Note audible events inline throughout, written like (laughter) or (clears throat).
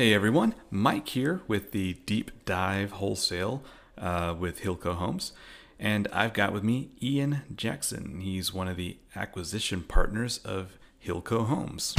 Hey everyone, Mike here with the Deep Dive Wholesale uh, with Hilco Homes. And I've got with me Ian Jackson. He's one of the acquisition partners of Hilco Homes.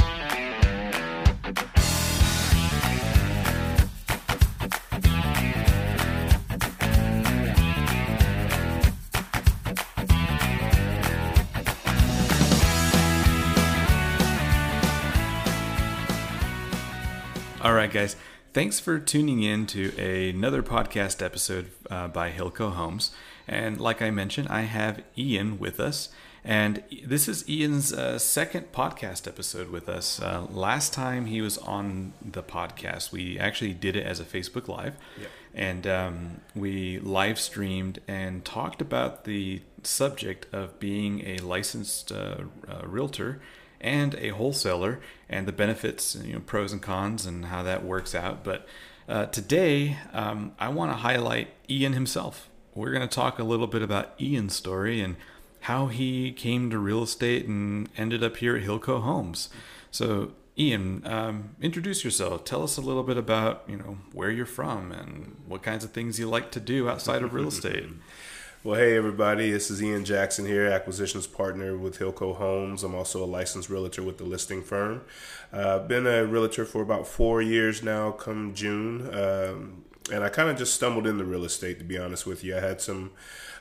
Right, guys. Thanks for tuning in to another podcast episode uh, by Hilco Homes. And like I mentioned, I have Ian with us. And this is Ian's uh, second podcast episode with us. Uh, last time he was on the podcast, we actually did it as a Facebook Live. Yep. And um, we live streamed and talked about the subject of being a licensed uh, uh, realtor and a wholesaler and the benefits, you know, pros and cons, and how that works out. But uh, today, um, I want to highlight Ian himself. We're going to talk a little bit about Ian's story and how he came to real estate and ended up here at Hilco Homes. So, Ian, um, introduce yourself. Tell us a little bit about you know where you're from and what kinds of things you like to do outside of real (laughs) estate. Well, hey everybody, this is Ian Jackson here, acquisitions partner with Hilco Homes. I'm also a licensed realtor with the listing firm. Uh, been a realtor for about four years now, come June. Um, and I kind of just stumbled into real estate, to be honest with you. I had some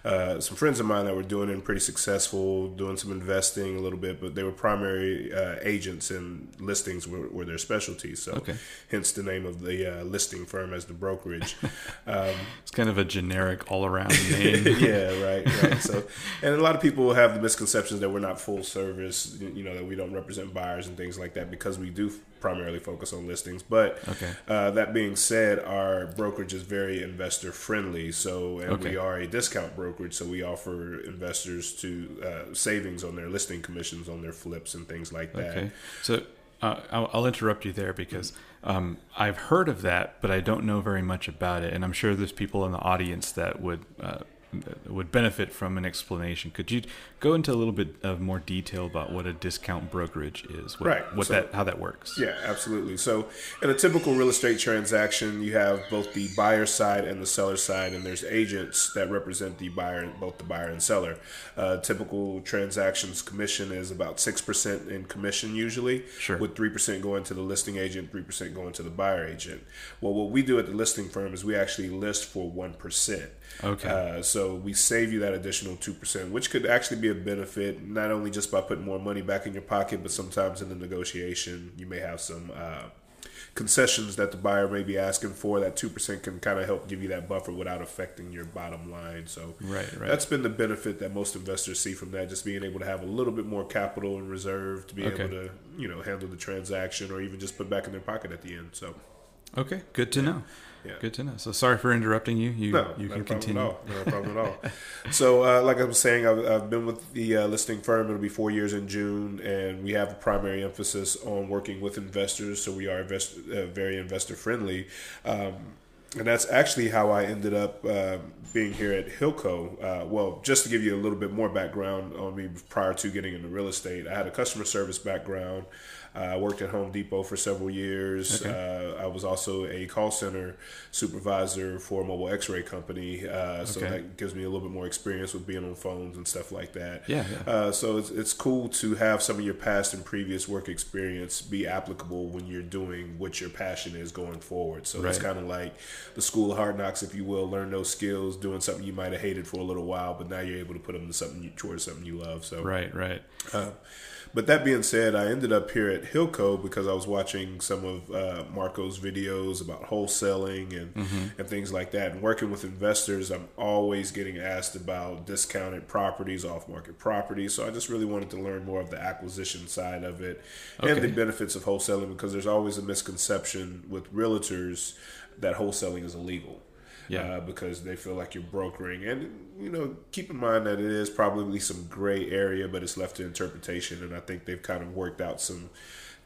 uh, some friends of mine that were doing it pretty successful, doing some investing a little bit, but they were primary uh, agents and listings were, were, their specialty. So, okay. hence the name of the uh, listing firm as the brokerage. (laughs) Um, it's kind of a generic all around name. (laughs) yeah, right, right. So, and a lot of people have the misconceptions that we're not full service, you know, that we don't represent buyers and things like that because we do primarily focus on listings. But okay. uh, that being said, our brokerage is very investor friendly. So, and Okay. we are a discount brokerage, so we offer investors to uh, savings on their listing commissions on their flips and things like that. Okay. So uh, I'll, I'll interrupt you there because um, I've heard of that, but I don't know very much about it, and I'm sure there's people in the audience that would uh, would benefit from an explanation. Could you go into a little bit of more detail about what a discount brokerage is? What, Right. What So- that how that works? Yeah, absolutely. So, in a typical real estate transaction, you have both the buyer side and the seller side, and there's agents that represent the buyer, both the buyer and seller. Uh, typical transactions commission is about six percent in commission usually, Sure. with three percent going to the listing agent, three percent going to the buyer agent. Well, what we do at the listing firm is we actually list for one percent. Okay. Uh, so we save you that additional two percent, which could actually be a benefit not only just by putting more money back in your pocket, but sometimes in the negotiation you may have some uh, concessions that the buyer may be asking for. That two percent can kind of help give you that buffer without affecting your bottom line. So Right, right. that's been the benefit that most investors see from that, just being able to have a little bit more capital in reserve to be Okay. able to you know handle the transaction or even just put back in their pocket at the end. So Okay. Good to know. Yeah. Good to know. So sorry for interrupting you. You No, you can problem continue. At all. Not (laughs) problem at all. So, uh, like I was saying, I've, I've been with the uh, listing firm. It'll be four years in June, and we have a primary emphasis on working with investors. So we are invest, uh, very investor friendly. Um, and that's actually how I ended up uh, being here at Hilco. Uh, well, just to give you a little bit more background on me prior to getting into real estate, I had a customer service background. Uh, I worked at Home Depot for several years. Uh, I was also a call center supervisor for a mobile X-ray company, uh, so Okay. that gives me a little bit more experience with being on phones and stuff like that. Yeah, yeah. Uh, so it's, it's cool to have some of your past and previous work experience be applicable when you're doing what your passion is going forward. So it's kind of like the school of hard knocks, if you will. Learn those skills, doing something you might have hated for a little while, but now you're able to put them to something you, towards something you love. So Right. Right. uh, but that being said, I ended up here at Hilco because I was watching some of uh, Marco's videos about wholesaling and, and things like that. And working with investors, I'm always getting asked about discounted properties, off market properties. So I just really wanted to learn more of the acquisition side of it and the benefits of wholesaling because there's always a misconception with realtors that wholesaling is illegal Yeah. uh, because they feel like you're brokering. And you know, keep in mind that it is probably some gray area, but it's left to interpretation. And I think they've kind of worked out some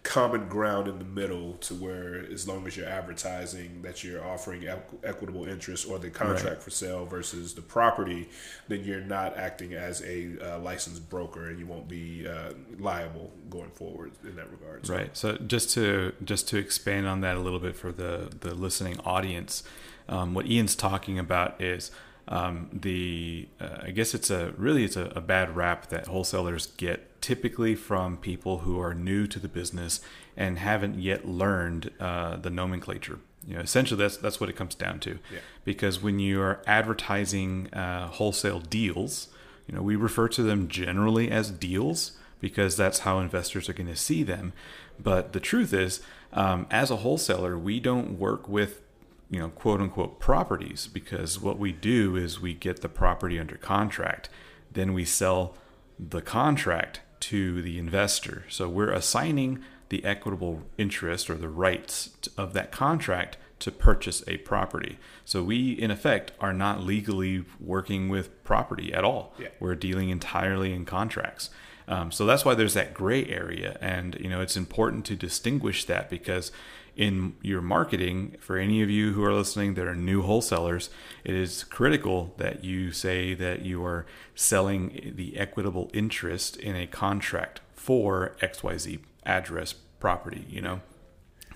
common ground in the middle to where as long as you're advertising that you're offering equ- equitable interest or the contract right. for sale versus the property then you're not acting as a uh, licensed broker and you won't be uh, liable going forward in that regard so. right so just to just to expand on that a little bit for the the listening audience um, what ian's talking about is um, the uh, I guess it's a really it's a, a, bad rap that wholesalers get typically from people who are new to the business and haven't yet learned uh, the nomenclature. You know, essentially that's that's what it comes down to. Yeah. Because when you are advertising uh, wholesale deals, you know we refer to them generally as deals because that's how investors are going to see them. But the truth is, um, as a wholesaler, we don't work with you know, quote unquote properties because what we do is we get the property under contract, then we sell the contract to the investor. So we're assigning the equitable interest or the rights of that contract to purchase a property. So we, in effect, are not legally working with property at all. Yeah. We're dealing entirely in contracts. Um, so that's why there's that gray area, and you know it's important to distinguish that because in your marketing, for any of you who are listening that are new wholesalers, it is critical that you say that you are selling the equitable interest in a contract for XYZ address property, you know.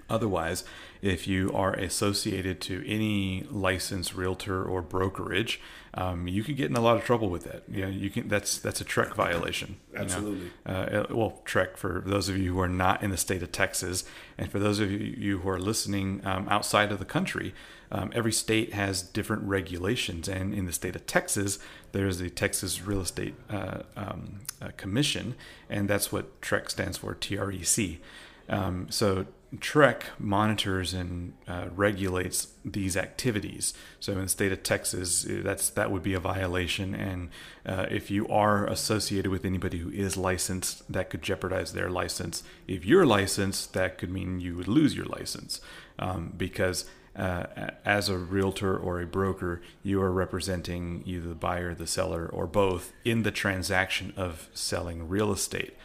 Otherwise, if you are associated to any licensed realtor or brokerage, um, you could get in a lot of trouble with that. You know, you can that's that's a TREC violation. Absolutely. You know? uh, well, TREC for those of you who are not in the state of Texas, and for those of you who are listening um, outside of the country, um, every state has different regulations, and in the state of Texas, there's the Texas Real Estate uh, um, uh, Commission, and that's what TREC stands for, T-R-E-C. Um, so TREC monitors and uh, regulates these activities. So in the state of Texas, uh, that's that would be a violation, and uh, if you are associated with anybody who is licensed, that could jeopardize their license. If you're licensed, that could mean you would lose your license um, because. Uh, as a realtor or a broker, you are representing either the buyer, the seller, or both in the transaction of selling real estate.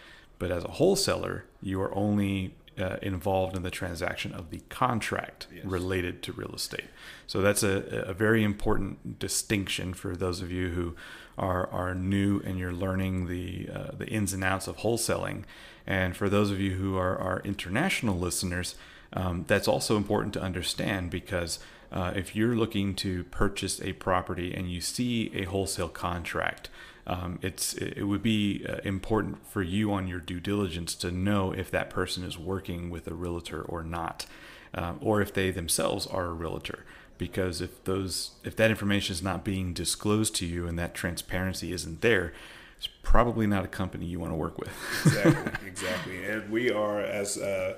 But as a wholesaler, you are only uh, involved in the transaction of the contract yes. related to real estate. So that's a, a very important distinction for those of you who are, are new and you're learning the, uh, the ins and outs of wholesaling. And for those of you who are, are international listeners, um, that's also important to understand because uh, if you're looking to purchase a property and you see a wholesale contract, um, it's it would be uh, important for you on your due diligence to know if that person is working with a realtor or not, uh, or if they themselves are a realtor. Because if those if that information is not being disclosed to you and that transparency isn't there, it's probably not a company you want to work with. exactly, (laughs) exactly. And we are as a,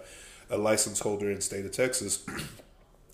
a license holder in the state of Texas (clears throat)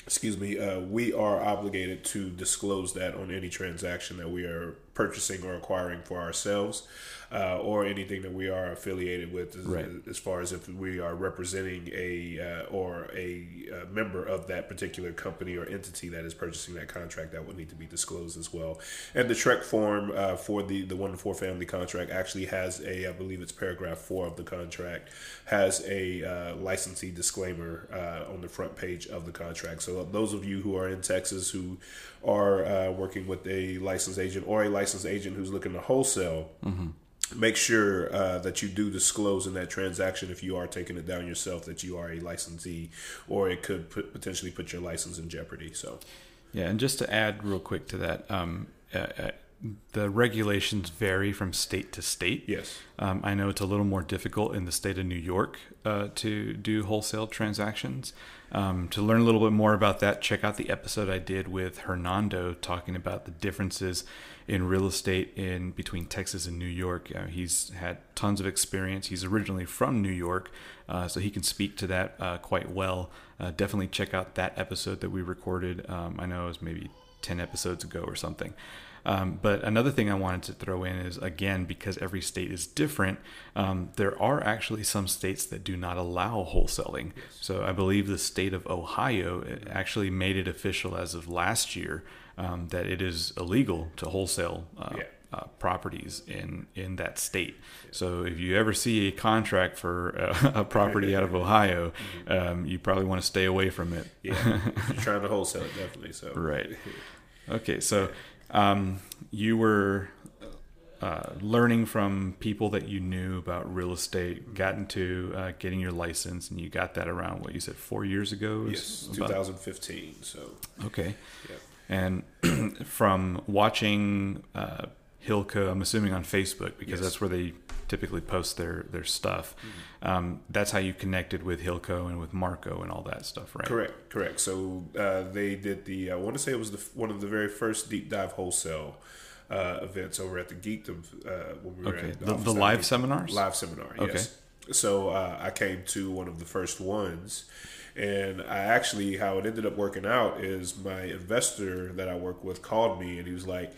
excuse me, uh, we are obligated to disclose that on any transaction that we are purchasing or acquiring for ourselves uh, or anything that we are affiliated with as, right. as far as if we are representing a uh, or a, uh, member of that particular company or entity that is purchasing that contract that would need to be disclosed as well. And the TREC form uh, for the the one to four family contract actually has a I believe it's paragraph four of the contract has a uh, licensee disclaimer uh, on the front page of the contract. So those of you who are in Texas who are working with a licensed agent or a licensed agent who's looking to wholesale mm-hmm make sure uh, that you do disclose in that transaction if you are taking it down yourself that you are a licensee or it could put, potentially put your license in jeopardy so yeah and just to add real quick to that um, uh, uh the regulations vary from state to state. Yes. Um, I know it's a little more difficult in the state of New York uh, to do wholesale transactions. Um, to learn a little bit more about that, check out the episode I did with Hernando talking about the differences in real estate in between Texas and New York. Uh, he's had tons of experience. He's originally from New York, uh, so he can speak to that uh, quite well. Uh, definitely check out that episode that we recorded. Um, I know it was maybe 10 episodes ago or something. Um, but another thing I wanted to throw in is again, because every state is different, um, there are actually some states that do not allow wholesaling. Yes. So I believe the state of Ohio actually made it official as of last year um, that it is illegal to wholesale uh, yeah. uh, properties in in that state. So if you ever see a contract for a, (laughs) a property out of Ohio, (laughs) um, you probably want to stay away from it. Yeah, you're trying to wholesale it, definitely. So (laughs) Right. Okay, so um, you were uh, learning from people that you knew about real estate, got into uh, getting your license, and you got that around what you said four years ago. Yes, About- 2015. So Okay. yeah. And (clears throat) from watching uh, Hilco, I'm assuming on Facebook because Yes. that's where they typically post their their stuff. Mm-hmm. Um, that's how you connected with Hilco and with Marco and all that stuff, right? Correct, correct. So uh, they did the. I want to say it was the one of the very first deep dive wholesale uh, events over at the Geekdom uh, when we were Okay. at The, office the live Geekdom. seminars. live seminar. Okay. So uh, I came to one of the first ones, and I actually how it ended up working out is my investor that I work with called me and he was like,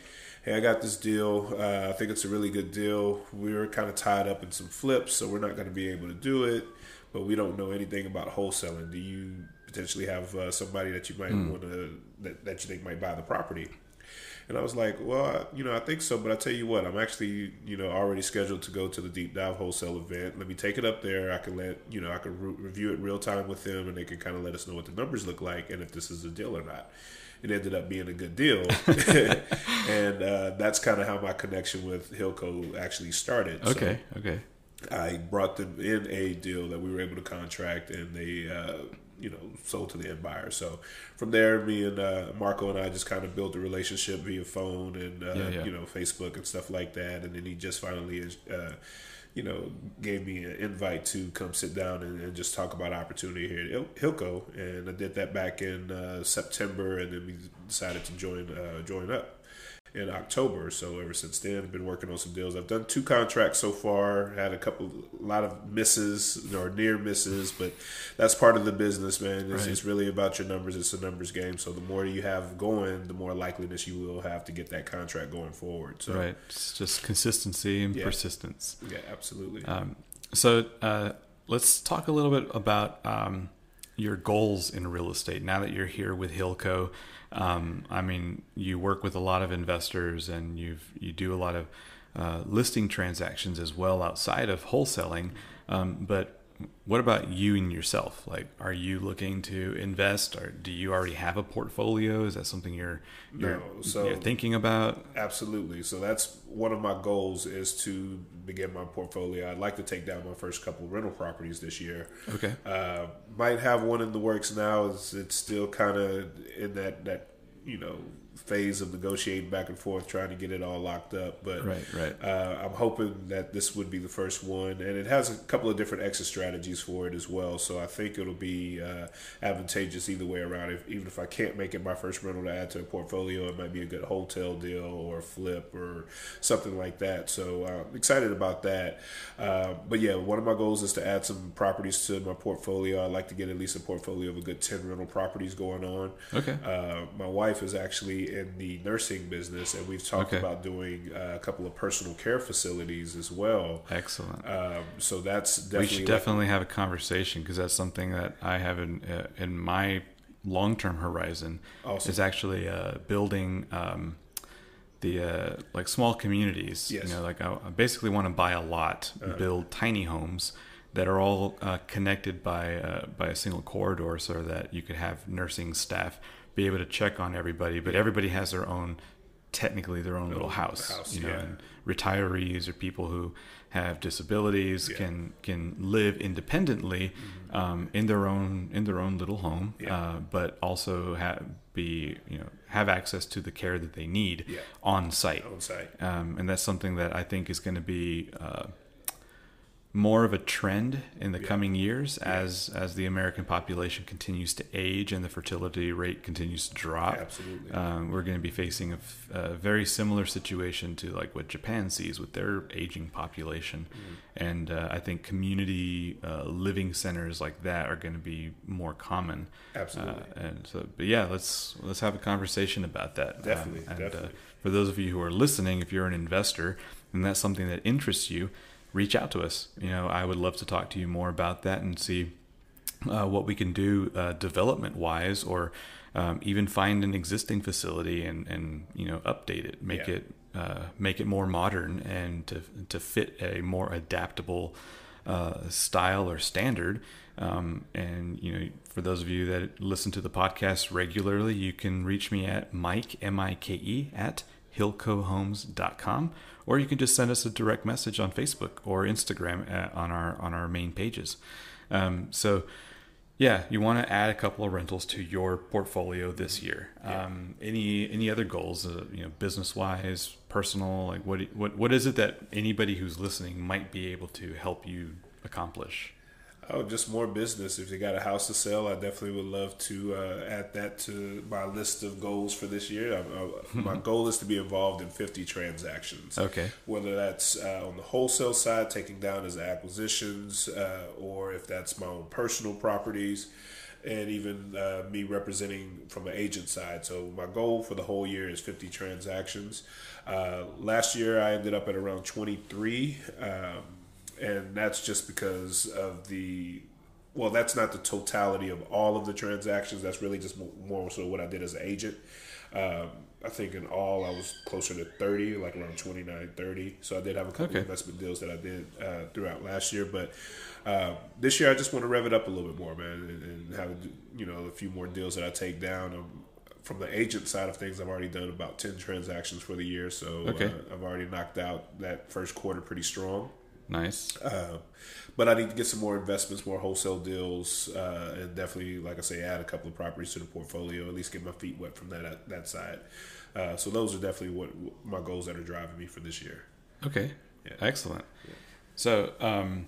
"Hey, I got this deal. Uh, I think it's a really good deal. We're kind of tied up in some flips, so we're not going to be able to do it. But we don't know anything about wholesaling. Do you potentially have uh, somebody that you might want to that, that you think might buy the property?" And I was like, well, I- you know, I think so, but I tell you what, I'm actually, you know, already scheduled to go to the deep dive wholesale event. Let me take it up there. I can let, you know, I can re- review it real time with them, and they can kind of let us know what the numbers look like and if this is a deal or not. It ended up being a good deal, (laughs) and uh, that's kind of how my connection with Hilco actually started. So Okay. Okay. I brought them in a deal that we were able to contract, and they, uh, you know, sold to the end buyer. So from there, me and uh, Marco and I just kind of built a relationship via phone and uh, Yeah, yeah. you know Facebook and stuff like that. And then he just finally, uh, you know, gave me an invite to come sit down and, and just talk about opportunity here at Il- Hilco. And I did that back in uh, September, and then we decided to join uh, join up in October. So ever since then, I've been working on some deals. I've done two contracts so far. Had a couple, a lot of misses or near misses, but that's part of the business, man. It's, Right. it's really about your numbers. It's a numbers game. So the more you have going, the more likeliness you will have to get that contract going forward. So Right. It's just consistency and Yeah. persistence. yeah, absolutely. Um, so uh, let's talk a little bit about um, your goals in real estate. Now that you're here with Hilco, um, I mean, you work with a lot of investors and you've you do a lot of uh, listing transactions as well outside of wholesaling. Um, but what about you and yourself? Like, are you looking to invest, or do you already have a portfolio? Is that something you're you're, No, so- you're thinking about? Absolutely. So that's one of my goals is to begin my portfolio. I'd like to take down my first couple rental properties this year. Okay. Uh, might have one in the works now. It's, it's still kind of in that that you know phase of negotiating back and forth, trying to get it all locked up. But Right, right. uh, I'm hoping that this would be the first one, and it has a couple of different exit strategies for it as well. So I think it'll be uh, advantageous either way around. If, even if I can't make it my first rental to add to a portfolio, it might be a good wholetail deal or flip or something like that. So uh, I'm excited about that. Uh, but yeah, one of my goals is to add some properties to my portfolio. I'd like to get at least a portfolio of a good ten rental properties going on. Okay. Uh, my wife is actually in the nursing business, and we've talked Okay. about doing uh, a couple of personal care facilities as well. Excellent. Um, so that's we definitely like- definitely have a conversation because that's something that I have in uh, in my long term horizon. Awesome. Is actually uh, building um, the uh, like small communities. Yes. Uh-huh. You know, like I, basically want to buy a lot, build tiny homes that are all uh, connected by uh, by a single corridor, so that you could have nursing staff be able to check on everybody, but everybody has their own technically their own little house, house, you know, yeah. and retirees or people who have disabilities Yeah. can can live independently um, in their own in their own little home, Yeah. uh, but also have be you know have access to the care that they need on site, on site. um, and that's something that I think is going to be. Uh, more of a trend in the Yeah. coming years as as the American population continues to age and the fertility rate continues to drop. Absolutely. Um, we're going to be facing a, very similar situation to like what Japan sees with their aging population, Mm-hmm. and uh, I think community uh, living centers like that are going to be more common. Absolutely. Uh, and so, but yeah, let's let's have a conversation about that. Um, Definitely, and, definitely. Uh, for those of you who are listening, if you're an investor and that's something that interests you, reach out to us. You know, I would love to talk to you more about that and see uh, what we can do uh, development wise, or um, even find an existing facility and and you know update it, make Yeah. it uh, make it more modern and to to fit a more adaptable uh, style or standard. Um, and you know, for those of you that listen to the podcast regularly, you can reach me at Mike M I K E at hillcohomes.com or you can just send us a direct message on Facebook or Instagram at, on our on our main pages. Um, so yeah, you want to add a couple of rentals to your portfolio this year. Yeah. Um, any any other goals, uh, you know, business wise, personal? Like what what what is it that anybody who's listening might be able to help you accomplish? Oh, just more business. If you got a house to sell, I definitely would love to uh, add that to my list of goals for this year. I, I, (laughs) my goal is to be involved in 50 transactions. Okay. Whether that's uh, on the wholesale side, taking down as acquisitions, uh, or if that's my own personal properties, and even uh, me representing from an agent side. So my goal for the whole year is 50 transactions. Uh, last year, I ended up at around 23. Um, and that's just because of the well that's not the totality of all of the transactions that's really just more so what i did as an agent um, i think in all i was closer to 30 like around 29 30 so i did have a couple okay. of investment deals that i did uh, throughout last year but uh, this year i just want to rev it up a little bit more man and, and have you know a few more deals that i take down um, from the agent side of things, I've already done about ten transactions for the year, so okay. uh, I've already knocked out that first quarter pretty strong. Nice. Uh, but I need to get some more investments, more wholesale deals, uh, and definitely, like I say, add a couple of properties to the portfolio. At least get my feet wet from that that side. Uh, so those are definitely what my goals that are driving me for this year. Okay. Yeah. Excellent. Yeah. So um,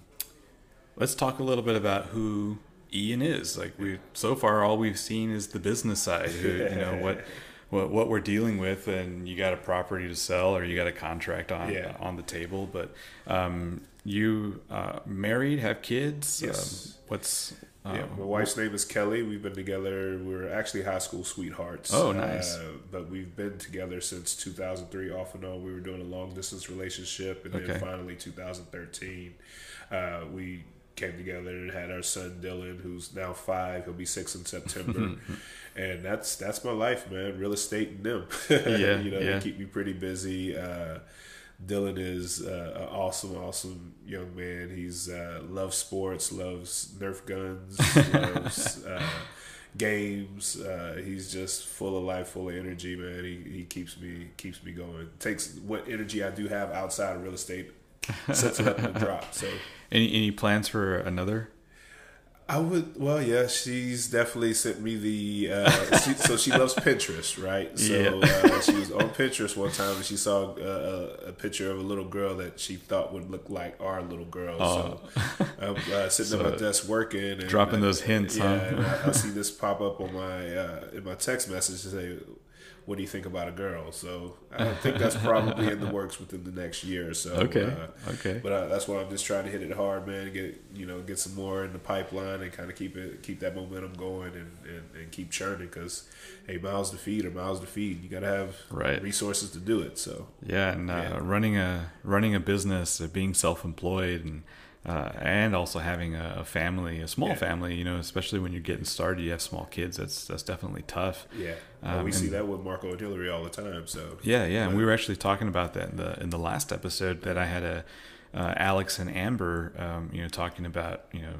let's talk a little bit about who Ian is. Like we so far, all we've seen is the business side. Who, you know what (laughs) what what we're dealing with, and you got a property to sell or you got a contract on yeah. on the table. But um, you uh, married, have kids. Yes. Um, what's yeah, my um, wife's name is Kelly. We've been together. We are actually high school sweethearts. Oh, nice. Uh, but we've been together since 2003, off and on. We were doing a long distance relationship, and okay. then finally 2013, uh, we came together and had our son Dylan, who's now five. He'll be six in September, (laughs) and that's that's my life, man. Real estate and them. (laughs) yeah, you know, yeah. they keep me pretty busy. Uh, Dylan is uh, an awesome, awesome young man. He's uh, loves sports, loves Nerf guns, loves (laughs) uh, games. Uh, he's just full of life, full of energy, man. He, he keeps me keeps me going. Takes what energy I do have outside of real estate, (laughs) sets it up the drop. So any any plans for another? I would. Well, yeah, she's definitely sent me the. Uh, she, so she loves Pinterest, right? So yeah. uh, she was on Pinterest one time and she saw uh, a picture of a little girl that she thought would look like our little girl. Oh. So (laughs) I'm uh, sitting so at my desk working, and, dropping those hints. Yeah, huh? I, I, see (laughs) this pop up on my uh, in my text message to say, what do you think about a girl? So I (laughs) think that's probably in the works within the next year or so. Okay. Uh, okay. But uh, that's why I'm just trying to hit it hard, man. Get you know get some more in the pipeline and kind of keep it keep that momentum going and, and, and keep churning because hey, miles to feed or miles to feed. You got to have right. resources to do it. So yeah, and uh, yeah. running a running a business, uh, being self employed and uh, and also having a, family, a small yeah. family. You know, especially when you're getting started, you have small kids. That's that's definitely tough. Yeah, um, we see that with Marco and Hillary all the time. So yeah, yeah, but, and we were actually talking about that in the in the last episode that I had a uh, Alex and Amber, um, you know, talking about you know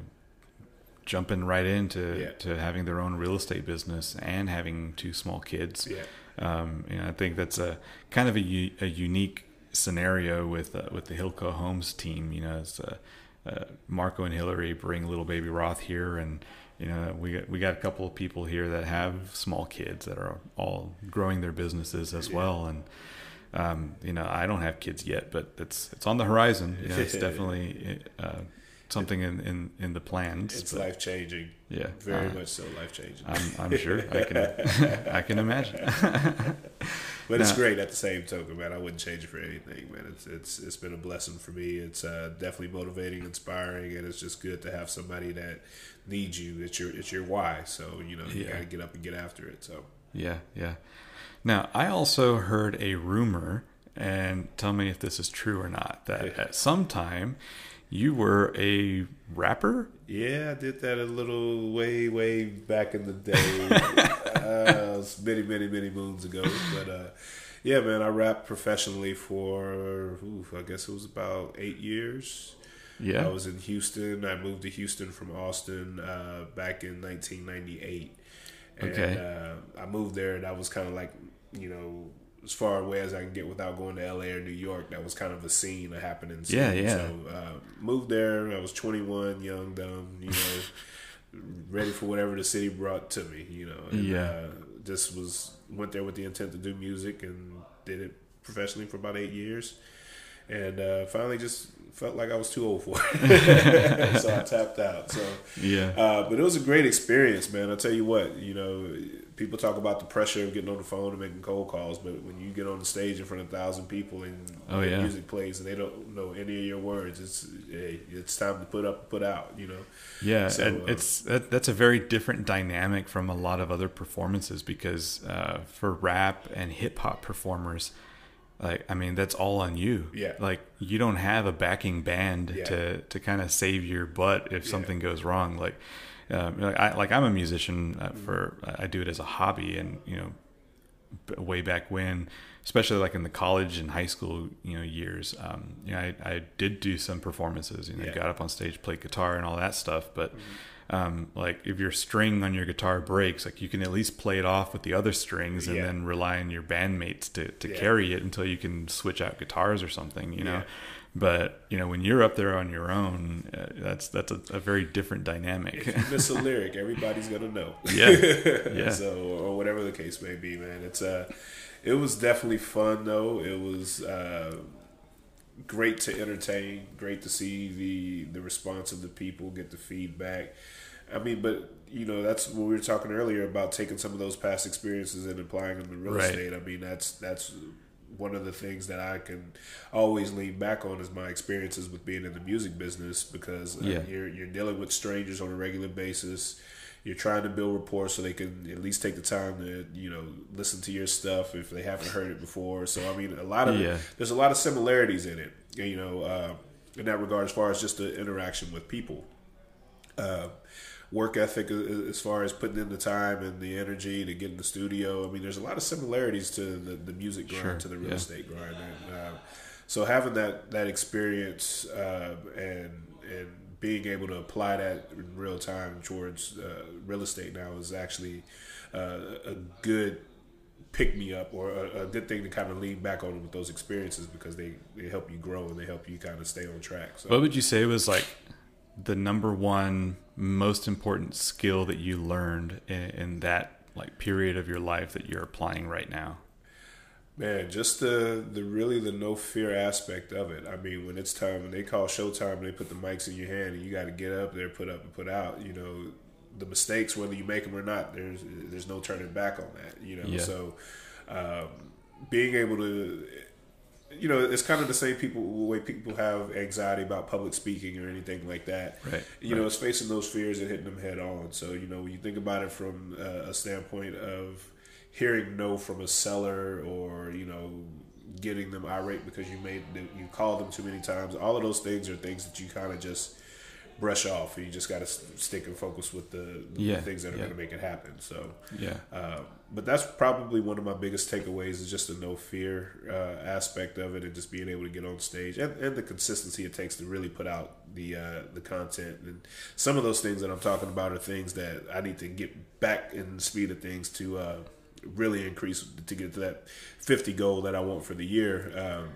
jumping right into yeah. to having their own real estate business and having two small kids. Yeah, um, you know, I think that's a kind of a, a unique scenario with uh, with the Hilco Homes team. You know, it's a uh, Marco and Hillary bring little baby Roth here, and you know we got we got a couple of people here that have small kids that are all growing their businesses as yeah. well, and um, you know I don't have kids yet, but it's it's on the horizon. You know, it's (laughs) definitely uh, something in, in, in the plans. It's life changing. Yeah, very uh, much so life changing. I'm, I'm sure I can (laughs) (laughs) I can imagine. But it's great at the same token, man. I wouldn't change it for anything, man. It's it's it's been a blessing for me. It's uh, definitely motivating, inspiring, and it's just good to have somebody that needs you. It's your it's your why. So you know you yeah. got to get up and get after it. So yeah, yeah. Now I also heard a rumor, and tell me if this is true or not. That at some time you were a rapper. Yeah, I did that a little way, way back in the day. (laughs) uh, (laughs) many, many, many moons ago. But uh, Yeah, man. I rapped professionally for, ooh, I guess it was about eight years. Yeah. I was in Houston. I moved to Houston from Austin uh, back in 1998. And, Okay. Uh, I moved there. And that was kind of like, you know, as far away as I can get without going to LA or New York. That was kind of a scene, a happening scene. Yeah, yeah. So uh, moved there. I was 21, young, dumb, you know, (laughs) ready for whatever the city brought to me, you know. And, Yeah. Uh, just was went there with the intent to do music and did it professionally for about eight years, and uh, finally just felt like I was too old for it, (laughs) (laughs) so I tapped out. So, Yeah. uh, but it was a great experience, man. I'll tell you what, you know, people talk about the pressure of getting on the phone and making cold calls, but when you get on the stage in front of a thousand people and Oh, yeah. music plays and they don't know any of your words, it's hey, it's time to put up, put out, you know. Yeah, So, and uh, it's that, that's a very different dynamic from a lot of other performances because uh, for rap and hip hop performers, like I mean, that's all on you. Yeah. like you don't have a backing band Yeah. to to kind of save your butt if something goes wrong. Like, um, like I like I'm a musician uh, Mm-hmm. for I do it as a hobby, and you know, way back when, especially like in the college and high school, you know, years, um, you know, I, I did do some performances, you know, Yeah. Mm-hmm. got up on stage, played guitar and all that stuff. But, um, like if your string on your guitar breaks, like you can at least play it off with the other strings and Yeah. then rely on your bandmates to, to Yeah. carry it until you can switch out guitars or something, you know? Yeah. But, you know, when you're up there on your own, uh, that's, that's a, a very different dynamic. If you miss a (laughs) lyric, everybody's gonna know. Yeah. (laughs) Yeah. so or whatever the case may be, man. It's uh it was definitely fun though. It was uh great to entertain, great to see the the response of the people, get the feedback. I mean, but you know, that's what we were talking earlier about taking some of those past experiences and applying them to real Right. estate. I mean, that's that's one of the things that I can always lean back on is my experiences with being in the music business because uh, you're you're dealing with strangers on a regular basis. You're trying to build rapport so they can at least take the time to you know listen to your stuff if they haven't heard it before. So I mean, a lot of Yeah. there's a lot of similarities in it. You know, uh, in that regard, as far as just the interaction with people. Uh, work ethic as far as putting in the time and the energy to get in the studio. I mean, there's a lot of similarities to the, the music grind Sure, to the real yeah. estate grind. And, uh, so having that that experience uh, and and being able to apply that in real time towards uh, real estate now is actually uh, a good pick me up or a, a good thing to kind of lean back on with those experiences because they, they help you grow and they help you kind of stay on track. So What would you say was like the number one most important skill that you learned in, in that like period of your life that you're applying right now? Man, just the the really the no fear aspect of it. I mean, when it's time, when they call showtime, and they put the mics in your hand, and you got to get up there, put up and put out. You know, the mistakes, whether you make them or not, there's there's no turning back on that. You know, Yeah. so um, being able to, you know, it's kind of the same people way people have anxiety about public speaking or anything like that. Right, You know, it's facing those fears and hitting them head on. So you know, when you think about it from uh, a standpoint of hearing no from a seller or you know getting them irate because you made you called them too many times all of those things are things that you kind of just brush off you just got to stick and focus with the, the Yeah, things that are yeah. going to make it happen so Yeah. uh, but that's probably one of my biggest takeaways is just the no fear uh, aspect of it and just being able to get on stage and, and the consistency it takes to really put out the uh, the content and some of those things that I'm talking about are things that I need to get back in the speed of things to uh, really increase to get to that 50 goal that I want for the year. Um,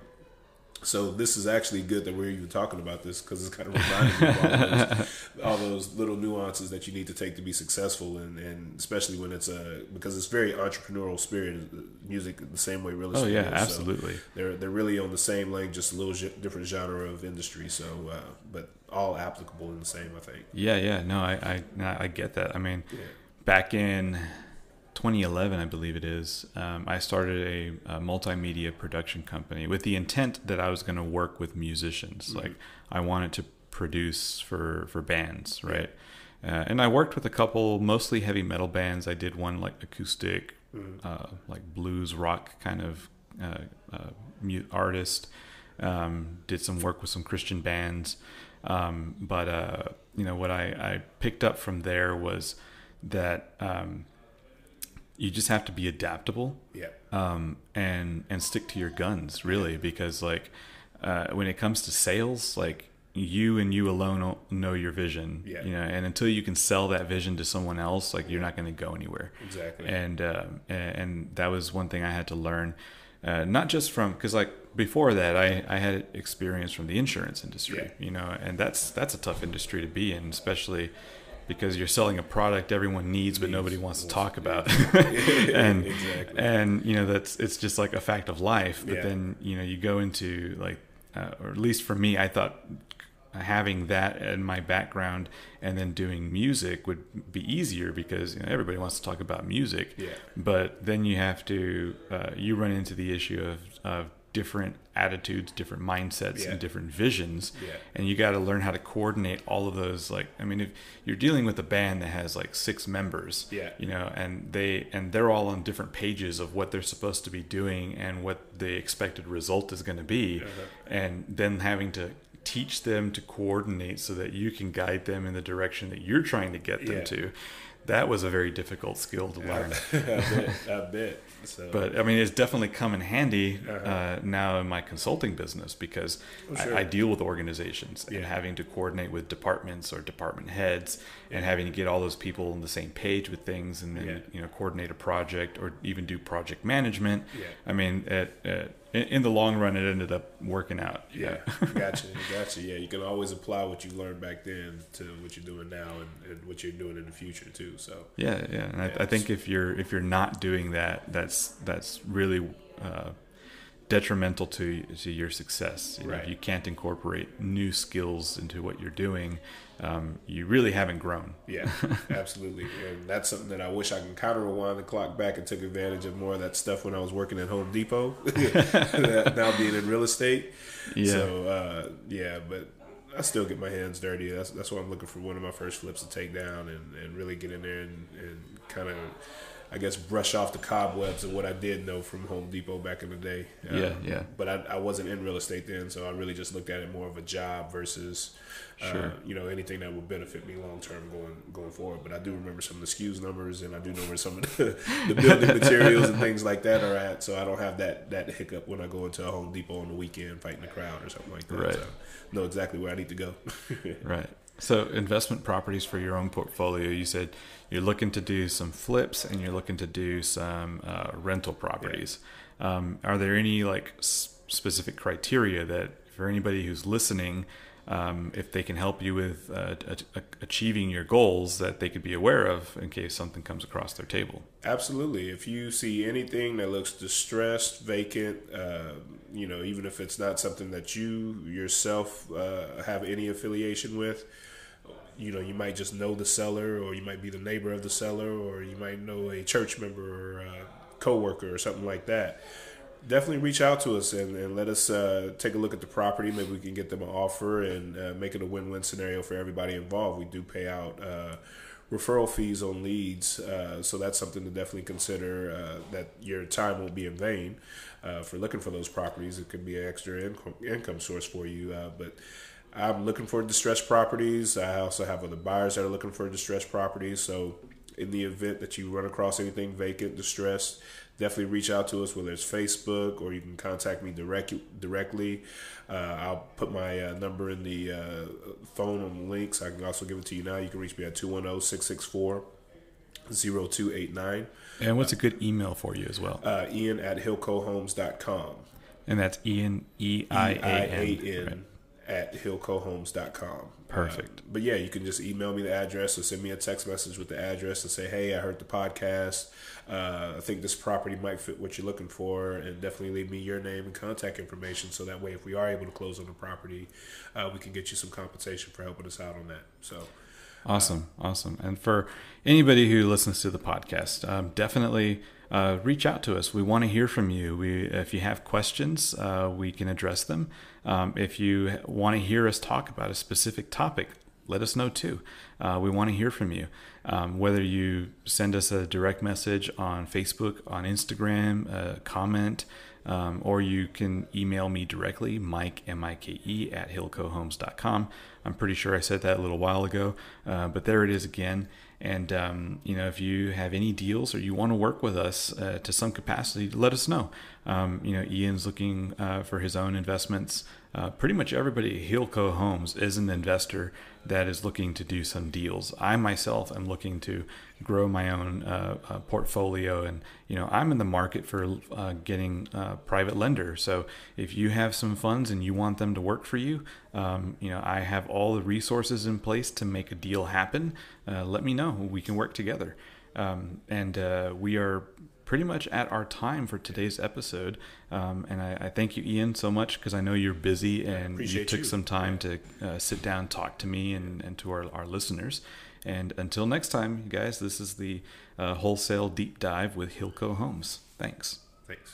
so this is actually good that we're even talking about this because it's kind of reminding me of all those, (laughs) all those little nuances that you need to take to be successful, and, and especially when it's a because it's very entrepreneurial spirit. Music the same way real estate. Oh yeah, is. So absolutely. they're they're really on the same lane, just a little different genre of industry. So, uh, but all applicable in the same, I think. Yeah, yeah. No, I, I, I get that. I mean, Yeah. back in 2011, I believe it is, um, I started a, a multimedia production company with the intent that I was going to work with musicians. Like, I wanted to produce for for bands, right? Uh, and I worked with a couple, mostly heavy metal bands. I did one like acoustic, uh, like blues rock kind of uh, uh, mu- artist. Um, did some work with some Christian bands, um, but uh, you know what I, I picked up from there was that um, you just have to be adaptable. Yeah. Um, and and stick to your guns really because like uh, when it comes to sales, like you and you alone know your vision. Yeah. You know, and until you can sell that vision to someone else, like you're not going to go anywhere. Exactly. And uh, and that was one thing I had to learn, uh, not just from because like before that I, I had experience from the insurance industry. Yeah. You know, and that's that's a tough industry to be in, especially because you're selling a product everyone needs but nobody wants to talk about (laughs) (laughs) and Exactly. and you know that's it's just like a fact of life but Yeah. then you know you go into like uh, or at least for me i thought having that in my background and then doing music would be easier because you know, everybody wants to talk about music Yeah. but then you have to uh, you run into the issue of, of different attitudes different mindsets Yeah. and different visions Yeah. and you got to learn how to coordinate all of those like i mean if you're dealing with a band that has like six members Yeah. you know and they and they're all on different pages of what they're supposed to be doing and what the expected result is going to be Uh-huh. and then having to teach them to coordinate so that you can guide them in the direction that you're trying to get them Yeah. to that was a very difficult skill to learn (laughs) I bet. I bet. So, but I mean, it's definitely come in handy Uh-huh. uh, now in my consulting business because Oh, sure. I, I deal with organizations and having to coordinate with departments or department heads and having to get all those people on the same page with things and then Yeah. you know coordinate a project or even do project management. Yeah. I mean, it, it, in, in the long run, it ended up working out. Yeah, gotcha, (laughs) gotcha. Yeah, you can always apply what you learned back then to what you're doing now and, and what you're doing in the future too. So Yeah, yeah, and Yeah, I, I think if you're if you're not doing that, that's that's really uh, detrimental to to your success. You know, Right. if you can't incorporate new skills into what you're doing, um, you really haven't grown. yeah, (laughs) absolutely, and that's something that I wish I can kind of rewind the clock back and took advantage of more of that stuff when I was working at Home Depot. (laughs) (laughs) now being in real estate, Yeah. So uh, yeah, but. I still get my hands dirty. That's that's why I'm looking for one of my first flips to take down and, and really get in there and, and kind of, I guess, brush off the cobwebs of what I did know from Home Depot back in the day. Um, Yeah, yeah. But I, I wasn't in real estate then, so I really just looked at it more of a job versus, uh, Sure. you know, anything that would benefit me long term going going forward. But I do remember some of the SKUs numbers, and I do know where some of the, (laughs) the building (laughs) materials and things like that are at. So I don't have that that hiccup when I go into a Home Depot on the weekend fighting the crowd or something like that. Right. So know exactly where I need to go. (laughs) Right. So investment properties for your own portfolio. You said you're looking to do some flips and you're looking to do some uh, rental properties. Um, are there any like s- specific criteria that for anybody who's listening, um, if they can help you with uh, a- a- achieving your goals, that they could be aware of in case something comes across their table? Absolutely. If you see anything that looks distressed, vacant, uh, you know, even if it's not something that you yourself uh, have any affiliation with, you know, you might just know the seller, or you might be the neighbor of the seller, or you might know a church member or a coworker or something like that. Definitely reach out to us and, and let us uh, take a look at the property. Maybe we can get them an offer and uh, make it a win-win scenario for everybody involved. We do pay out uh, referral fees on leads, uh, so that's something to definitely consider. Uh, that your time won't be in vain uh, for looking for those properties. It could be an extra income income source for you. But I'm looking for distressed properties. I also have other buyers that are looking for distressed properties. So in the event that you run across anything vacant, distressed, definitely reach out to us, whether it's Facebook or you can contact me direct, directly. Uh, I'll put my uh, number in the uh, phone on the links. I can also give it to you now. You can reach me at 210 664 0289. And what's a good email for you as well? Uh, Ian at hillcohomes.com. And that's Ian E I A N. At hillcohomes.com. Perfect. Uh, but yeah, you can just email me the address or send me a text message with the address and say, hey, I heard the podcast. Uh, I think this property might fit what you're looking for. And definitely leave me your name and contact information so that way, if we are able to close on the property, uh, we can get you some compensation for helping us out on that. So, Awesome, awesome. And for anybody who listens to the podcast, um, definitely uh, reach out to us. We want to hear from you. We, if you have questions, uh, we can address them. Um, if you want to hear us talk about a specific topic, let us know too. Uh, we want to hear from you. Um, whether you send us a direct message on Facebook, on Instagram, a comment, um, or you can email me directly, Mike, M I K E, at hillcohomes.com. I'm pretty sure I said that a little while ago, uh, but there it is again. And um, you know, if you have any deals or you want to work with us uh, to some capacity, let us know. Um, you know, Ian's looking uh, for his own investments. Uh, pretty much everybody at Hilco Homes is an investor that is looking to do some deals. I myself am looking to grow my own uh, uh, portfolio, and you know I'm in the market for uh, getting a private lender. So if you have some funds and you want them to work for you, um, you know I have all the resources in place to make a deal happen. Uh, let me know. We can work together. Um, and uh, we are pretty much at our time for today's episode. Um, and I, I, thank you, Ian, so much because I know you're busy and you took you. some time to uh, sit down, talk to me, and, and to our, our listeners. And until next time, you guys, this is the uh, wholesale deep dive with Hilco Homes. Thanks. Thanks.